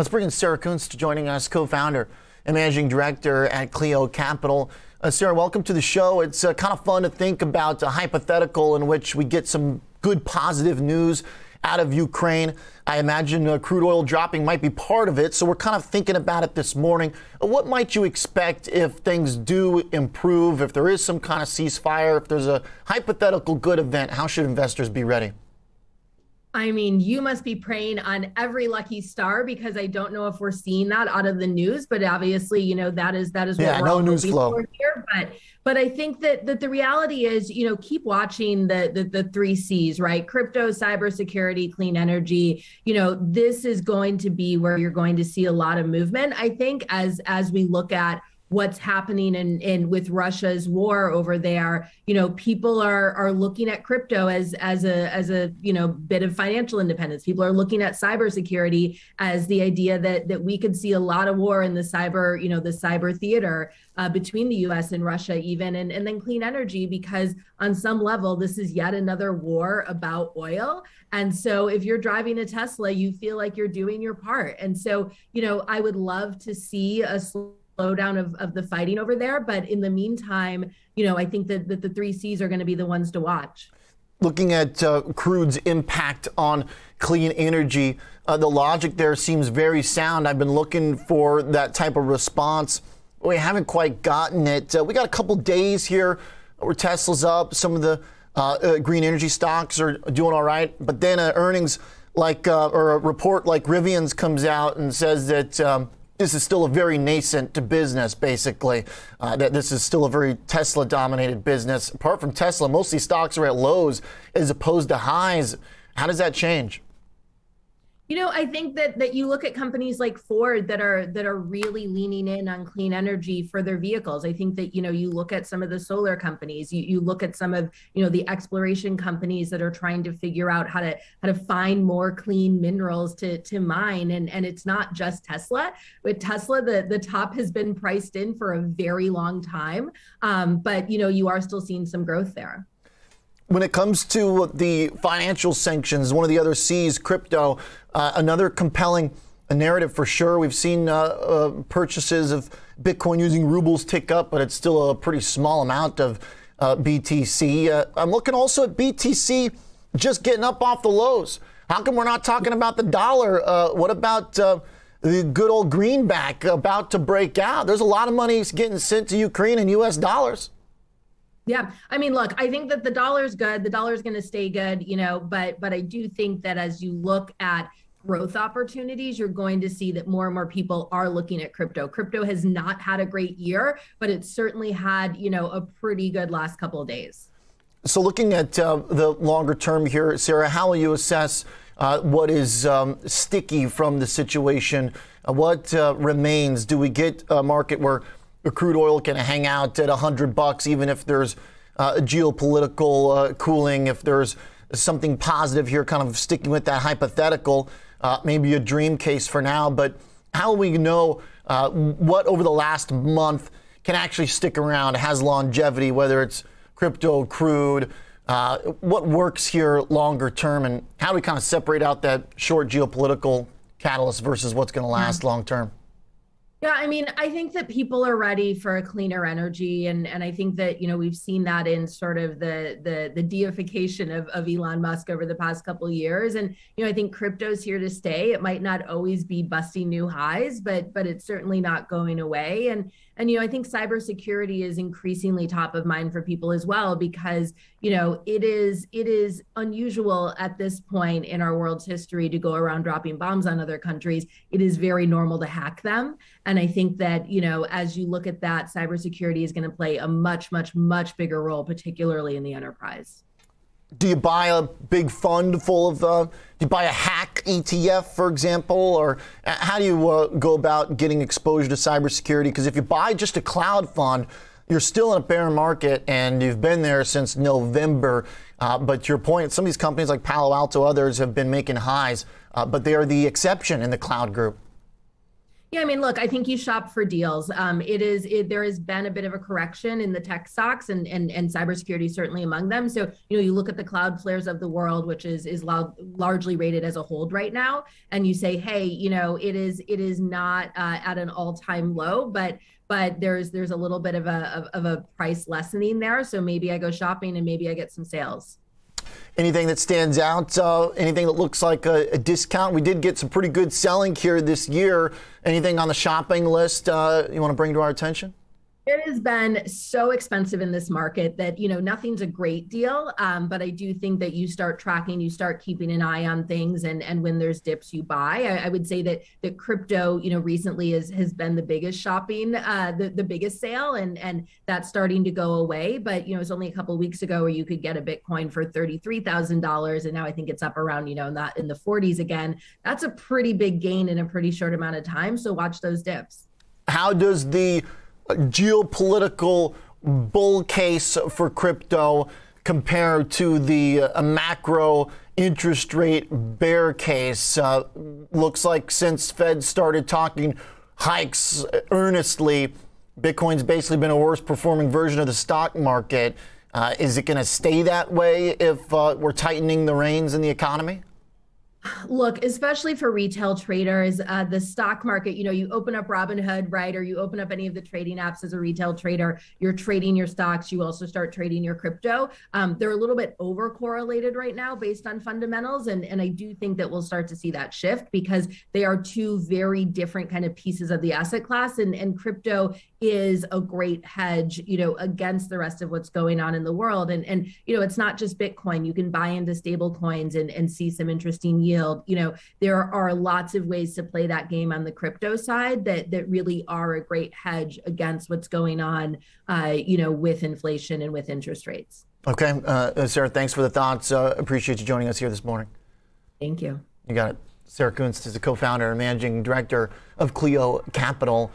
Let's bring in Sarah Kunst joining us, co-founder and managing director at Cleo Capital. Uh, Sarah, welcome to the show. It's uh, kind of fun to think about a hypothetical in which we get some good positive news out of Ukraine. I imagine uh, crude oil dropping might be part of it. So we're kind of thinking about it this morning. Uh, what might you expect if things do improve, if there is some kind of ceasefire, if there's a hypothetical good event? How should investors be ready? I mean, you must be praying on every lucky star because I don't know if we're seeing that out of the news, but obviously, you know, that is that is what yeah, we're no news flow here. But but I think that that the reality is, you know, keep watching the the, the three C's, right? Crypto, cybersecurity, clean energy. You know, this is going to be where you're going to see a lot of movement. I think as as we look at what's happening in, in with Russia's war over there. You know, people are are looking at crypto as as a as a you know bit of financial independence. People are looking at cybersecurity as the idea that that we could see a lot of war in the cyber you know the cyber theater uh, between the U.S. and Russia even, and and then clean energy because on some level this is yet another war about oil. And so if you're driving a Tesla, you feel like you're doing your part. And so you know I would love to see a slowdown of, of the fighting over there. But in the meantime, you know, I think that, that the three C's are going to be the ones to watch. Looking at uh, crude's impact on clean energy, uh, the logic there seems very sound. I've been looking for that type of response. We haven't quite gotten it. Uh, we got a couple days here where Tesla's up. Some of the uh, uh, green energy stocks are doing all right, but then uh, earnings like or a report like Rivian's comes out and says that. Um, this is still a very nascent business, basically. Uh, that this is still a very Tesla dominated business. Apart from Tesla, most of these stocks are at lows as opposed to highs. How does that change? You know, I think that that you look at companies like Ford that are that are really leaning in on clean energy for their vehicles. I think that you know you look at some of the solar companies, you, you look at some of you know the exploration companies that are trying to figure out how to how to find more clean minerals to to mine. And and it's not just Tesla. With Tesla, the the top has been priced in for a very long time, um, but you know you are still seeing some growth there when it comes to the financial sanctions, one of the other C's, crypto, uh, another compelling narrative for sure. We've seen uh, uh, purchases of Bitcoin using rubles tick up, but it's still a pretty small amount of uh, BTC. Uh, I'm looking also at BTC just getting up off the lows. How come we're not talking about the dollar? Uh, what about the good old greenback about to break out? There's a lot of money getting sent to Ukraine in U.S. dollars. Yeah, I mean, look, I think that the dollar is good. The dollar is going to stay good, you know, but but I do think that as you look at growth opportunities, you're going to see that more and more people are looking at crypto. Crypto has not had a great year, but it's certainly had, you know, a pretty good last couple of days. So, looking at uh, the longer term here, Sarah, how will you assess uh, what is um, sticky from the situation? Uh, what uh, remains? Do we get a market where crude oil can hang out at 100 bucks, even if there's uh, geopolitical uh, cooling, if there's something positive here, kind of sticking with that hypothetical, uh, maybe a dream case for now. But how do we know uh, what over the last month can actually stick around, has longevity, whether it's crypto, crude? Uh, what works here longer term, and how do we kind of separate out that short geopolitical catalyst versus what's going to last long term? Yeah, I mean, I think that people are ready for a cleaner energy, and and I think that you know we've seen that in sort of the the the deification of, of Elon Musk over the past couple of years, and you know I think crypto's here to stay. It might not always be busting new highs, but but it's certainly not going away, and and you know I think cybersecurity is increasingly top of mind for people as well because you know it is it is unusual at this point in our world's history to go around dropping bombs on other countries. It is very normal to hack them. And I think that, you know, as you look at that, cybersecurity is going to play a much, much, much bigger role, particularly in the enterprise. Do you buy a big fund full of, uh, do you buy a hack ETF, for example? Or uh, how do you uh, go about getting exposure to cybersecurity? Because if you buy just a cloud fund, you're still in a bear market and you've been there since November. Uh, but your point, some of these companies like Palo Alto, others have been making highs, uh, but they are the exception in the cloud group. Yeah, I mean, look, I think you shop for deals. Um, it is it, there has been a bit of a correction in the tech stocks and and and cybersecurity certainly among them. So you know, you look at the cloud Cloudflares of the world, which is is loud, largely rated as a hold right now, and you say, hey, you know, it is it is not uh, at an all time low, but but there's there's a little bit of a of, of a price lessening there. So maybe I go shopping and maybe I get some sales. Anything that stands out? Uh, anything that looks like a, a, discount? We did get some pretty good selling here this year. Anything on the shopping list uh, you want to bring to our attention? It has been so expensive in this market that you know nothing's a great deal. Um, but I do think that you start tracking, you start keeping an eye on things, and and when there's dips, you buy. I, I would say that that crypto, you know, recently is has been the biggest shopping, uh, the the biggest sale, and and that's starting to go away. But you know, it's only a couple weeks ago where you could get a Bitcoin for thirty three thousand dollars, and now I think it's up around you know not in the forties again. That's a pretty big gain in a pretty short amount of time. So watch those dips. How does the geopolitical bull case for crypto compared to the uh, macro interest rate bear case. Uh, looks like since Fed started talking hikes earnestly, Bitcoin's basically been a worse performing version of the stock market. Uh, is it going to stay that way if uh, we're tightening the reins in the economy? Look, especially for retail traders, uh, the stock market, you know, you open up Robinhood, right? Or you open up any of the trading apps as a retail trader, you're trading your stocks. You also start trading your crypto. Um, they're a little bit over correlated right now based on fundamentals. And, and I do think that we'll start to see that shift because they are two very different kind of pieces of the asset class. And, and crypto is a great hedge, you know, against the rest of what's going on in the world. And, and you know, it's not just Bitcoin. You can buy into stable coins and, and see some interesting yield. You know, there are lots of ways to play that game on the crypto side that that really are a great hedge against what's going on, uh, you know, with inflation and with interest rates. Okay, uh, Sarah, thanks for the thoughts. Uh, appreciate you joining us here this morning. Thank you. You got it. Sarah Kunst is the co-founder and managing director of Cleo Capital.